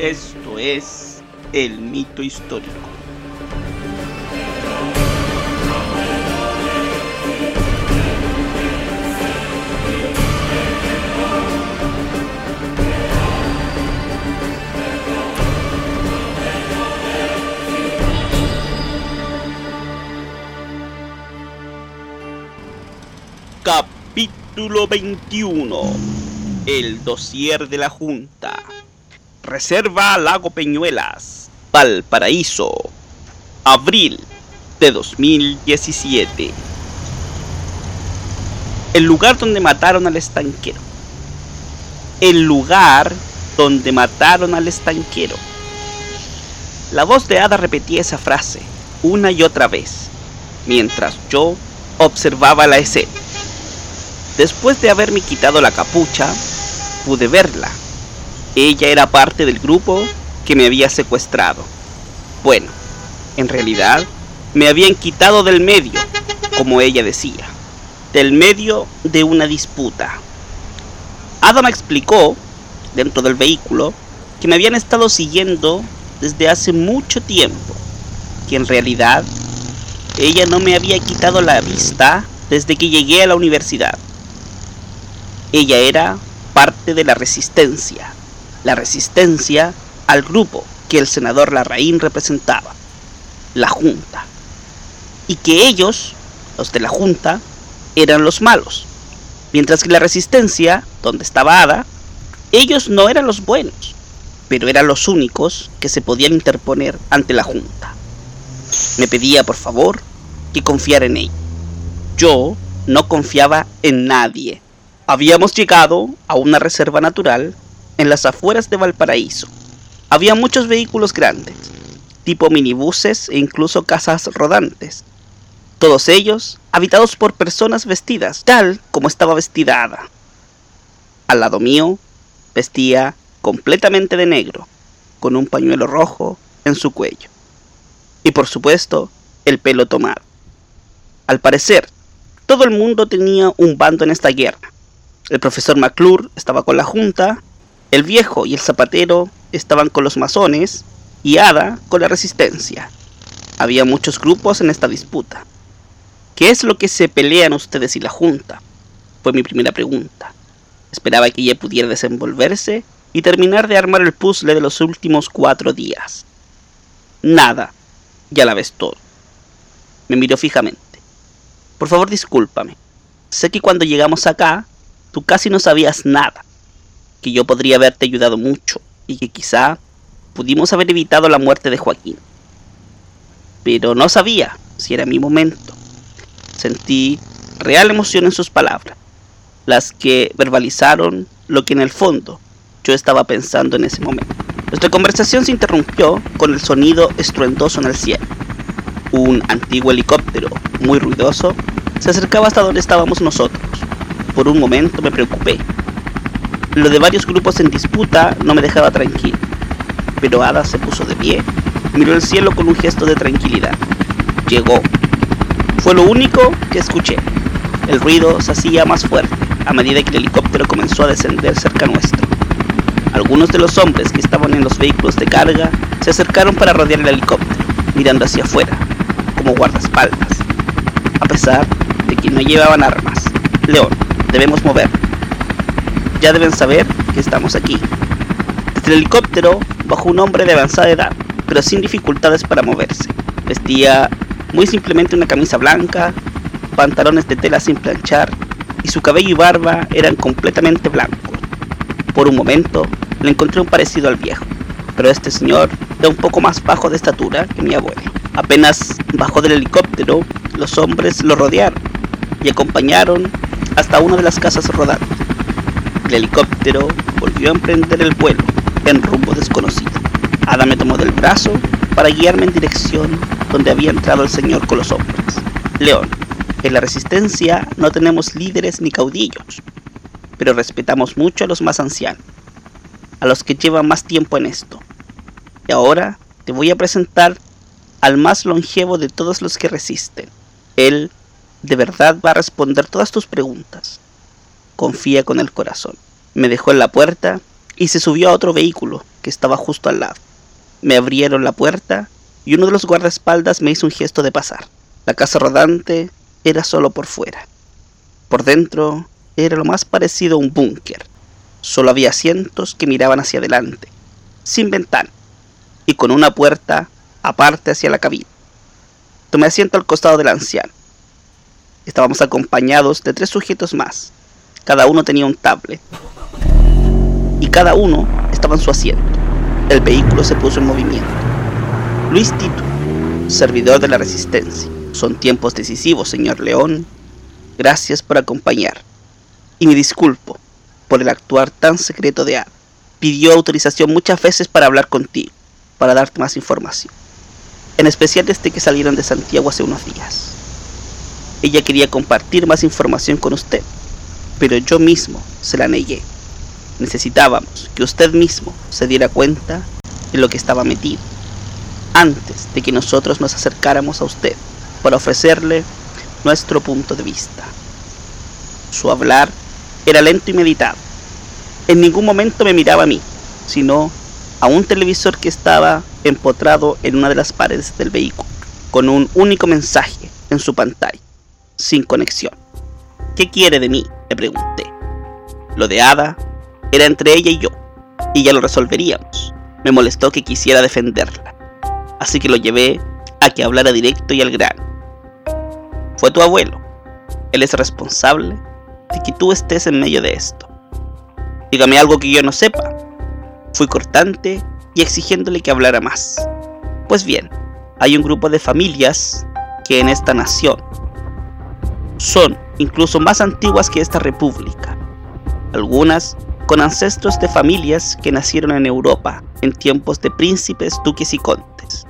Esto es el mito histórico. Capítulo 21 El dossier de la Junta Reserva Lago Peñuelas, Valparaíso, abril de 2017. El lugar donde mataron al estanquero. El lugar donde mataron al estanquero. La voz de Ada repetía esa frase una y otra vez, mientras yo observaba la escena. Después de haberme quitado la capucha, pude verla ella era parte del grupo que me había secuestrado. Bueno, en realidad me habían quitado del medio, como ella decía, del medio de una disputa. Adam explicó, dentro del vehículo, que me habían estado siguiendo desde hace mucho tiempo, que en realidad ella no me había quitado la vista desde que llegué a la universidad. Ella era parte de la resistencia la resistencia al grupo que el senador Larraín representaba, la Junta, y que ellos, los de la Junta, eran los malos, mientras que la resistencia, donde estaba Ada, ellos no eran los buenos, pero eran los únicos que se podían interponer ante la Junta. Me pedía, por favor, que confiara en ella. Yo no confiaba en nadie. Habíamos llegado a una reserva natural en las afueras de Valparaíso. Había muchos vehículos grandes, tipo minibuses e incluso casas rodantes. Todos ellos habitados por personas vestidas tal como estaba vestida Ada. Al lado mío vestía completamente de negro, con un pañuelo rojo en su cuello. Y por supuesto, el pelo tomado. Al parecer, todo el mundo tenía un bando en esta guerra. El profesor McClure estaba con la Junta el viejo y el zapatero estaban con los masones y Ada con la resistencia. Había muchos grupos en esta disputa. ¿Qué es lo que se pelean ustedes y la Junta? Fue mi primera pregunta. Esperaba que ella pudiera desenvolverse y terminar de armar el puzzle de los últimos cuatro días. Nada, ya la ves todo. Me miró fijamente. Por favor, discúlpame. Sé que cuando llegamos acá, tú casi no sabías nada que yo podría haberte ayudado mucho y que quizá pudimos haber evitado la muerte de Joaquín. Pero no sabía si era mi momento. Sentí real emoción en sus palabras, las que verbalizaron lo que en el fondo yo estaba pensando en ese momento. Nuestra conversación se interrumpió con el sonido estruendoso en el cielo. Un antiguo helicóptero, muy ruidoso, se acercaba hasta donde estábamos nosotros. Por un momento me preocupé lo de varios grupos en disputa no me dejaba tranquilo, pero Ada se puso de pie, miró el cielo con un gesto de tranquilidad. Llegó. Fue lo único que escuché. El ruido se hacía más fuerte a medida que el helicóptero comenzó a descender cerca nuestro. Algunos de los hombres que estaban en los vehículos de carga se acercaron para rodear el helicóptero, mirando hacia afuera, como guardaespaldas, a pesar de que no llevaban armas. León, debemos mover. Ya deben saber que estamos aquí. Desde el helicóptero bajó un hombre de avanzada edad, pero sin dificultades para moverse. Vestía muy simplemente una camisa blanca, pantalones de tela sin planchar y su cabello y barba eran completamente blancos. Por un momento le encontré un parecido al viejo, pero este señor era un poco más bajo de estatura que mi abuelo. Apenas bajó del helicóptero, los hombres lo rodearon y acompañaron hasta una de las casas rodantes. El helicóptero volvió a emprender el vuelo en rumbo desconocido. Ada me tomó del brazo para guiarme en dirección donde había entrado el señor con los hombres. León, en la resistencia no tenemos líderes ni caudillos, pero respetamos mucho a los más ancianos, a los que llevan más tiempo en esto. Y ahora te voy a presentar al más longevo de todos los que resisten. Él de verdad va a responder todas tus preguntas confía con el corazón. Me dejó en la puerta y se subió a otro vehículo que estaba justo al lado. Me abrieron la puerta y uno de los guardaespaldas me hizo un gesto de pasar. La casa rodante era solo por fuera. Por dentro era lo más parecido a un búnker. Solo había asientos que miraban hacia adelante, sin ventana, y con una puerta aparte hacia la cabina. Tomé asiento al costado del anciano. Estábamos acompañados de tres sujetos más. Cada uno tenía un tablet. Y cada uno estaba en su asiento. El vehículo se puso en movimiento. Luis Tito, servidor de la Resistencia. Son tiempos decisivos, señor León. Gracias por acompañar. Y me disculpo por el actuar tan secreto de Ada. Pidió autorización muchas veces para hablar contigo, para darte más información. En especial desde que salieron de Santiago hace unos días. Ella quería compartir más información con usted, pero yo mismo se la negué. Necesitábamos que usted mismo se diera cuenta de lo que estaba metido antes de que nosotros nos acercáramos a usted para ofrecerle nuestro punto de vista. Su hablar era lento y meditado. En ningún momento me miraba a mí, sino a un televisor que estaba empotrado en una de las paredes del vehículo, con un único mensaje en su pantalla, sin conexión. ¿Qué quiere de mí? Le pregunté. Lo de Ada era entre ella y yo, y ya lo resolveríamos. Me molestó que quisiera defenderla así que lo llevé a que hablara directo y al grano. Fue tu abuelo. Él es responsable de que tú estés en medio de esto. Dígame algo que yo no sepa. Fui cortante y exigiéndole que hablara más. Pues bien, hay un grupo de familias que en esta nación son incluso más antiguas que esta república. Algunas con ancestros de familias que nacieron en Europa en tiempos de príncipes, duques y condes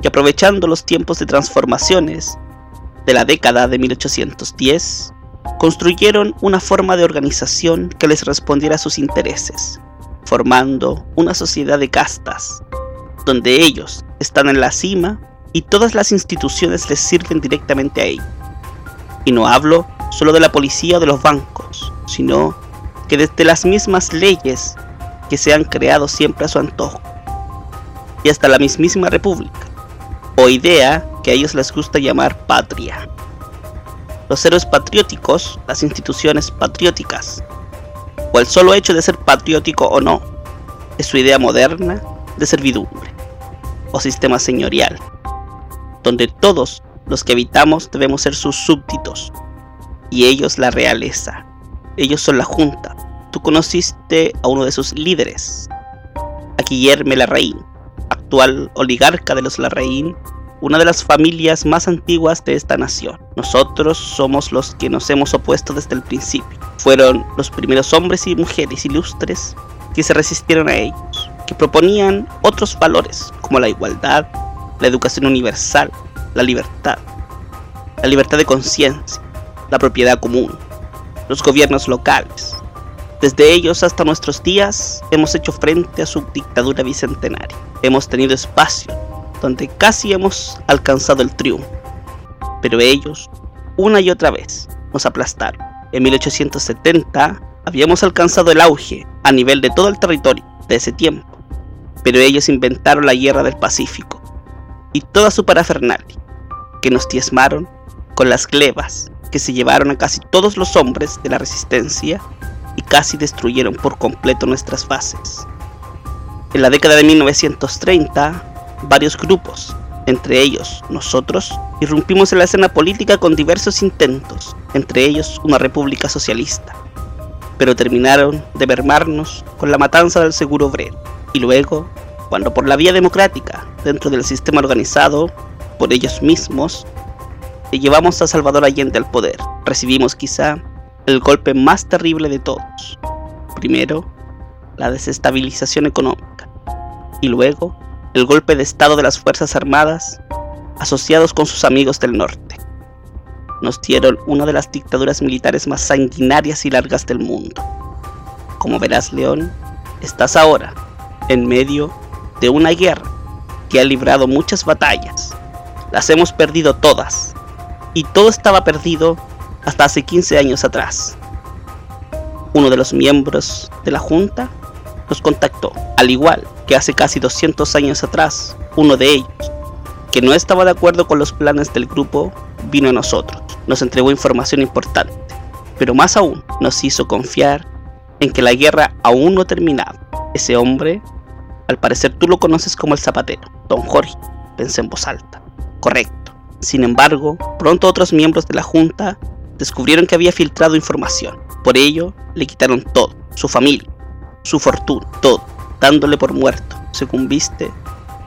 que aprovechando los tiempos de transformaciones de la década de 1810, construyeron una forma de organización que les respondiera a sus intereses, formando una sociedad de castas, donde ellos están en la cima y todas las instituciones les sirven directamente a ellos. Y no hablo solo de la policía o de los bancos, sino que desde las mismas leyes que se han creado siempre a su antojo, y hasta la mismísima república, o idea que a ellos les gusta llamar patria. Los héroes patrióticos, las instituciones patrióticas, o el solo hecho de ser patriótico o no, es su idea moderna de servidumbre, o sistema señorial, donde todos los que habitamos debemos ser sus súbditos, y ellos la realeza. Ellos son la junta. Tú conociste a uno de sus líderes, a Guillermo Larraín, actual oligarca de los Larraín, una de las familias más antiguas de esta nación. Nosotros somos los que nos hemos opuesto desde el principio. Fueron los primeros hombres y mujeres ilustres que se resistieron a ellos, que proponían otros valores como la igualdad, la educación universal, la libertad, la libertad de conciencia, la propiedad común, los gobiernos locales, desde ellos hasta nuestros días hemos hecho frente a su dictadura bicentenaria. Hemos tenido espacio donde casi hemos alcanzado el triunfo. Pero ellos, una y otra vez, nos aplastaron. En 1870 habíamos alcanzado el auge a nivel de todo el territorio de ese tiempo. Pero ellos inventaron la guerra del Pacífico y toda su parafernalia, que nos diezmaron con las glebas que se llevaron a casi todos los hombres de la resistencia y casi destruyeron por completo nuestras bases. En la década de 1930, varios grupos, entre ellos nosotros, irrumpimos en la escena política con diversos intentos, entre ellos una república socialista, pero terminaron de mermarnos con la matanza del seguro obrero. Y luego, cuando por la vía democrática, dentro del sistema organizado, por ellos mismos, llevamos a Salvador Allende al poder, recibimos quizá el golpe más terrible de todos. Primero, la desestabilización económica y luego el golpe de Estado de las Fuerzas Armadas asociados con sus amigos del norte. Nos dieron una de las dictaduras militares más sanguinarias y largas del mundo. Como verás, León, estás ahora en medio de una guerra que ha librado muchas batallas. Las hemos perdido todas. Y todo estaba perdido hasta hace 15 años atrás. Uno de los miembros de la Junta nos contactó, al igual que hace casi 200 años atrás, uno de ellos, que no estaba de acuerdo con los planes del grupo, vino a nosotros, nos entregó información importante, pero más aún nos hizo confiar en que la guerra aún no terminaba. Ese hombre, al parecer tú lo conoces como el zapatero, don Jorge, pensé en voz alta. Correcto. Sin embargo, pronto otros miembros de la Junta descubrieron que había filtrado información. Por ello, le quitaron todo, su familia, su fortuna, todo, dándole por muerto, según viste,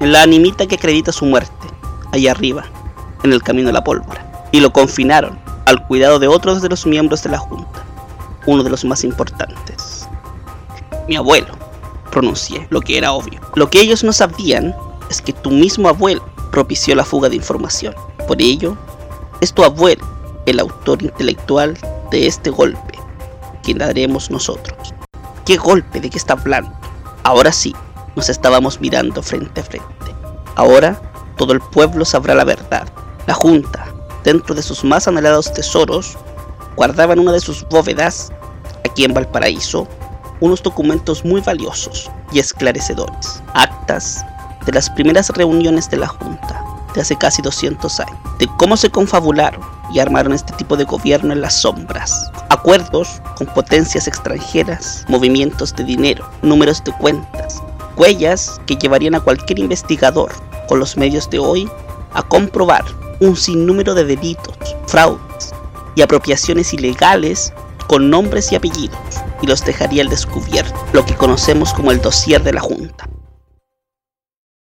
en la animita que acredita su muerte, allá arriba, en el camino de la pólvora, y lo confinaron al cuidado de otros de los miembros de la Junta, uno de los más importantes. Mi abuelo, pronuncié, lo que era obvio. Lo que ellos no sabían es que tu mismo abuelo propició la fuga de información. Por ello, es tu abuelo el autor intelectual de este golpe, quien daremos nosotros. ¿Qué golpe? ¿De qué está hablando? Ahora sí, nos estábamos mirando frente a frente. Ahora todo el pueblo sabrá la verdad. La Junta, dentro de sus más anhelados tesoros, guardaba en una de sus bóvedas, aquí en Valparaíso, unos documentos muy valiosos y esclarecedores, actas de las primeras reuniones de la Junta, de hace casi 200 años, de cómo se confabularon y armaron este tipo de gobierno en las sombras, acuerdos con potencias extranjeras, movimientos de dinero, números de cuentas, huellas que llevarían a cualquier investigador con los medios de hoy a comprobar un sinnúmero de delitos, fraudes y apropiaciones ilegales con nombres y apellidos y los dejaría al descubierto, lo que conocemos como el dossier de la Junta.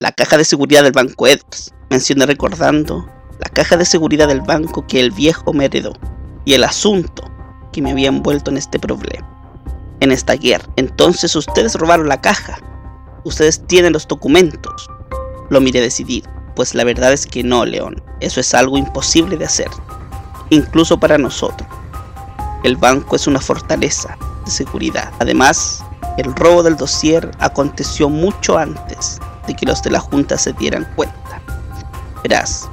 La caja de seguridad del Banco Edwards, mencioné recordando la caja de seguridad del banco que el viejo me heredó y el asunto que me había envuelto en este problema, en esta guerra. Entonces ustedes robaron la caja, ustedes tienen los documentos. Lo miré decidido, pues la verdad es que no, León, eso es algo imposible de hacer, incluso para nosotros. El banco es una fortaleza de seguridad. Además, el robo del dossier aconteció mucho antes de que los de la Junta se dieran cuenta. Verás,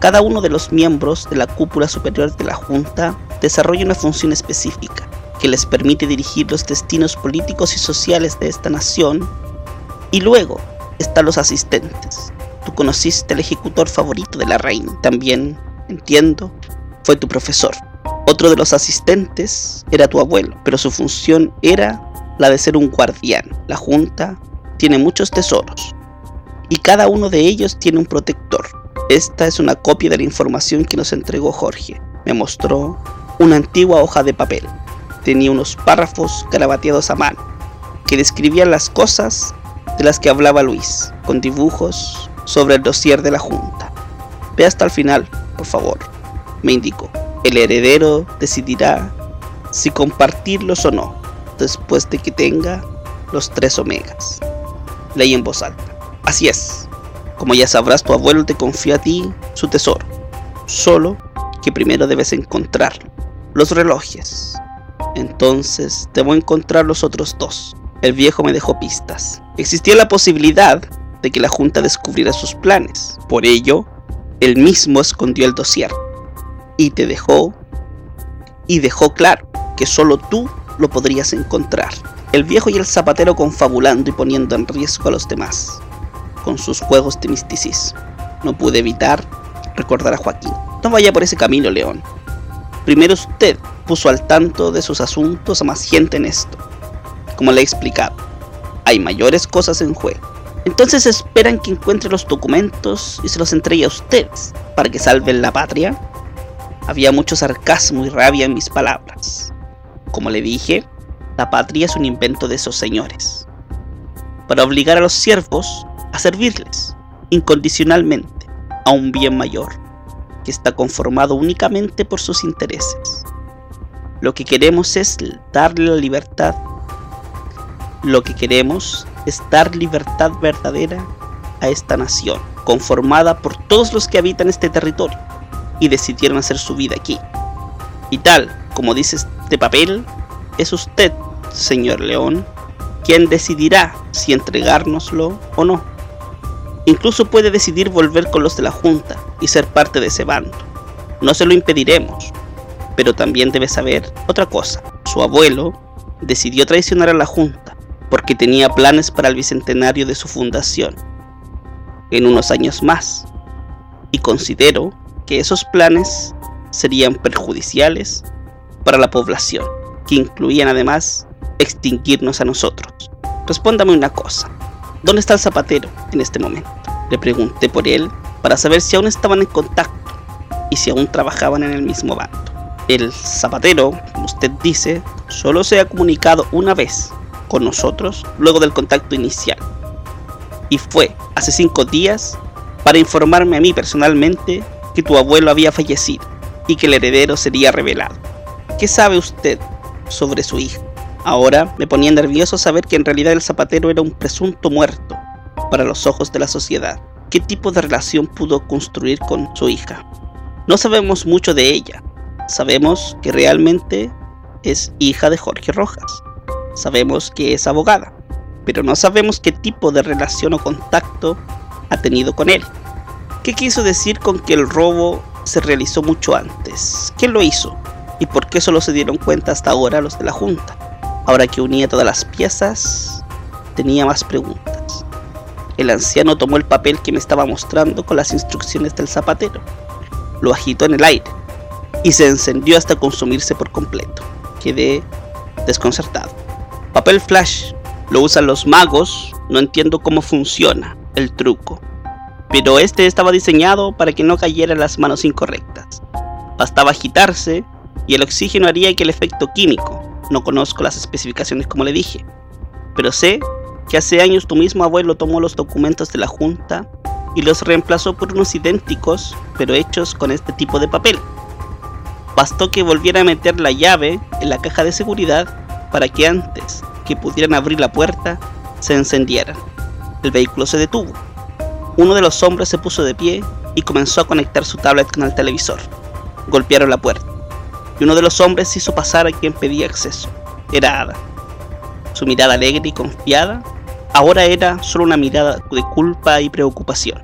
cada uno de los miembros de la cúpula superior de la Junta desarrolla una función específica que les permite dirigir los destinos políticos y sociales de esta nación. Y luego están los asistentes. Tú conociste al ejecutor favorito de la reina. También, entiendo, fue tu profesor. Otro de los asistentes era tu abuelo, pero su función era la de ser un guardián. La Junta tiene muchos tesoros y cada uno de ellos tiene un protector. Esta es una copia de la información que nos entregó Jorge. Me mostró una antigua hoja de papel. Tenía unos párrafos grabateados a mano que describían las cosas de las que hablaba Luis, con dibujos sobre el dossier de la Junta. Ve hasta el final, por favor, me indicó. El heredero decidirá si compartirlos o no, después de que tenga los tres omegas. Leí en voz alta. Así es. Como ya sabrás, tu abuelo te confía a ti su tesoro. Solo que primero debes encontrarlo. Los relojes. Entonces debo encontrar los otros dos. El viejo me dejó pistas. Existía la posibilidad de que la Junta descubriera sus planes. Por ello, él mismo escondió el dossier y te dejó y dejó claro que solo tú lo podrías encontrar. El viejo y el zapatero confabulando y poniendo en riesgo a los demás con sus juegos de misticismo. No pude evitar recordar a Joaquín. No vaya por ese camino, León. Primero usted puso al tanto de sus asuntos a más gente en esto. Como le he explicado, hay mayores cosas en juego. Entonces esperan que encuentre los documentos y se los entregue a ustedes para que salven la patria. Había mucho sarcasmo y rabia en mis palabras. Como le dije, la patria es un invento de esos señores. Para obligar a los siervos a servirles incondicionalmente a un bien mayor, que está conformado únicamente por sus intereses. Lo que queremos es darle la libertad. Lo que queremos es dar libertad verdadera a esta nación, conformada por todos los que habitan este territorio y decidieron hacer su vida aquí. Y tal como dice este papel, es usted, señor León, quien decidirá si entregárnoslo o no. Incluso puede decidir volver con los de la Junta y ser parte de ese bando. No se lo impediremos, pero también debe saber otra cosa. Su abuelo decidió traicionar a la Junta porque tenía planes para el bicentenario de su fundación en unos años más, y considero que esos planes serían perjudiciales para la población, que incluían además extinguirnos a nosotros. Respóndame una cosa, ¿dónde está el zapatero en este momento? Le pregunté por él para saber si aún estaban en contacto y si aún trabajaban en el mismo bando. El zapatero, como usted dice, solo se ha comunicado una vez con nosotros luego del contacto inicial. Y fue hace cinco días para informarme a mí personalmente que tu abuelo había fallecido y que el heredero sería revelado. ¿Qué sabe usted sobre su hija? Ahora me ponía nervioso saber que en realidad el zapatero era un presunto muerto para los ojos de la sociedad. ¿Qué tipo de relación pudo construir con su hija? No sabemos mucho de ella. Sabemos que realmente es hija de Jorge Rojas. Sabemos que es abogada, pero no sabemos qué tipo de relación o contacto ha tenido con él. ¿Qué quiso decir con que el robo se realizó mucho antes? ¿Quién lo hizo? ¿Y por qué solo se dieron cuenta hasta ahora los de la Junta? Ahora que unía todas las piezas, tenía más preguntas. El anciano tomó el papel que me estaba mostrando con las instrucciones del zapatero, lo agitó en el aire y se encendió hasta consumirse por completo. Quedé desconcertado. Papel flash, lo usan los magos, no entiendo cómo funciona el truco pero este estaba diseñado para que no cayera en las manos incorrectas. Bastaba agitarse y el oxígeno haría que el efecto químico. No conozco las especificaciones como le dije, pero sé que hace años tu mismo abuelo tomó los documentos de la Junta y los reemplazó por unos idénticos, pero hechos con este tipo de papel. Bastó que volviera a meter la llave en la caja de seguridad para que antes que pudieran abrir la puerta se encendieran. El vehículo se detuvo uno de los hombres se puso de pie y comenzó a conectar su tablet con el televisor. Golpearon la puerta y uno de los hombres hizo pasar a quien pedía acceso. Era Ada. Su mirada alegre y confiada ahora era solo una mirada de culpa y preocupación.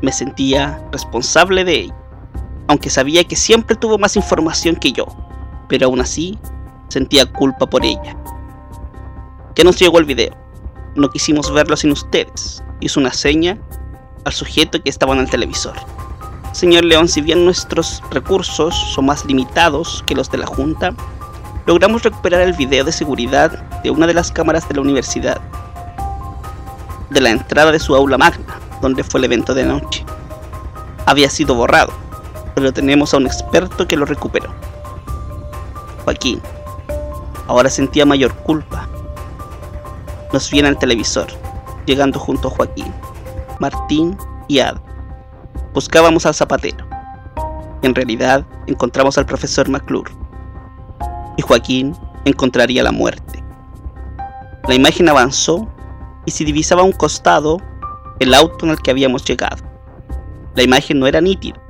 Me sentía responsable de ella, aunque sabía que siempre tuvo más información que yo, pero aún así sentía culpa por ella. ¿Qué nos llegó el video? No quisimos verlo sin ustedes, hizo una seña al sujeto que estaba en el televisor. Señor León, si bien nuestros recursos son más limitados que los de la Junta, logramos recuperar el video de seguridad de una de las cámaras de la universidad, de la entrada de su aula magna, donde fue el evento de noche. Había sido borrado, pero tenemos a un experto que lo recuperó. Joaquín, ahora sentía mayor culpa. Nos viene al televisor llegando junto a Joaquín, Martín y Ada. Buscábamos al zapatero. En realidad encontramos al profesor McClure. Y Joaquín encontraría la muerte. La imagen avanzó y se divisaba a un costado el auto en el que habíamos llegado. La imagen no era nítida.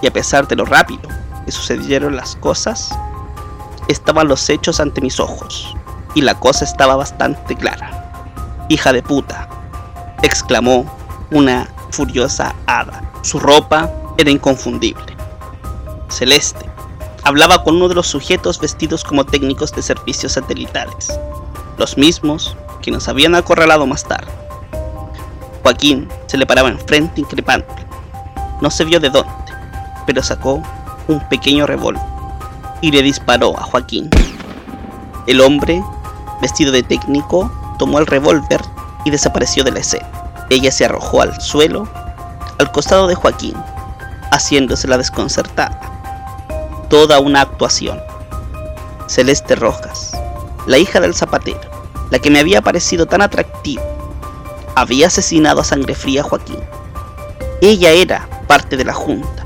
Y a pesar de lo rápido que sucedieron las cosas, estaban los hechos ante mis ojos. Y la cosa estaba bastante clara. Hija de puta, exclamó una furiosa hada. Su ropa era inconfundible. Celeste hablaba con uno de los sujetos vestidos como técnicos de servicios satelitales, los mismos que nos habían acorralado más tarde. Joaquín se le paraba enfrente increpante. No se vio de dónde, pero sacó un pequeño revólver y le disparó a Joaquín. El hombre, vestido de técnico, tomó el revólver y desapareció de la escena. Ella se arrojó al suelo, al costado de Joaquín, haciéndose la desconcertada. Toda una actuación. Celeste Rojas, la hija del zapatero, la que me había parecido tan atractiva, había asesinado a sangre fría a Joaquín. Ella era parte de la junta,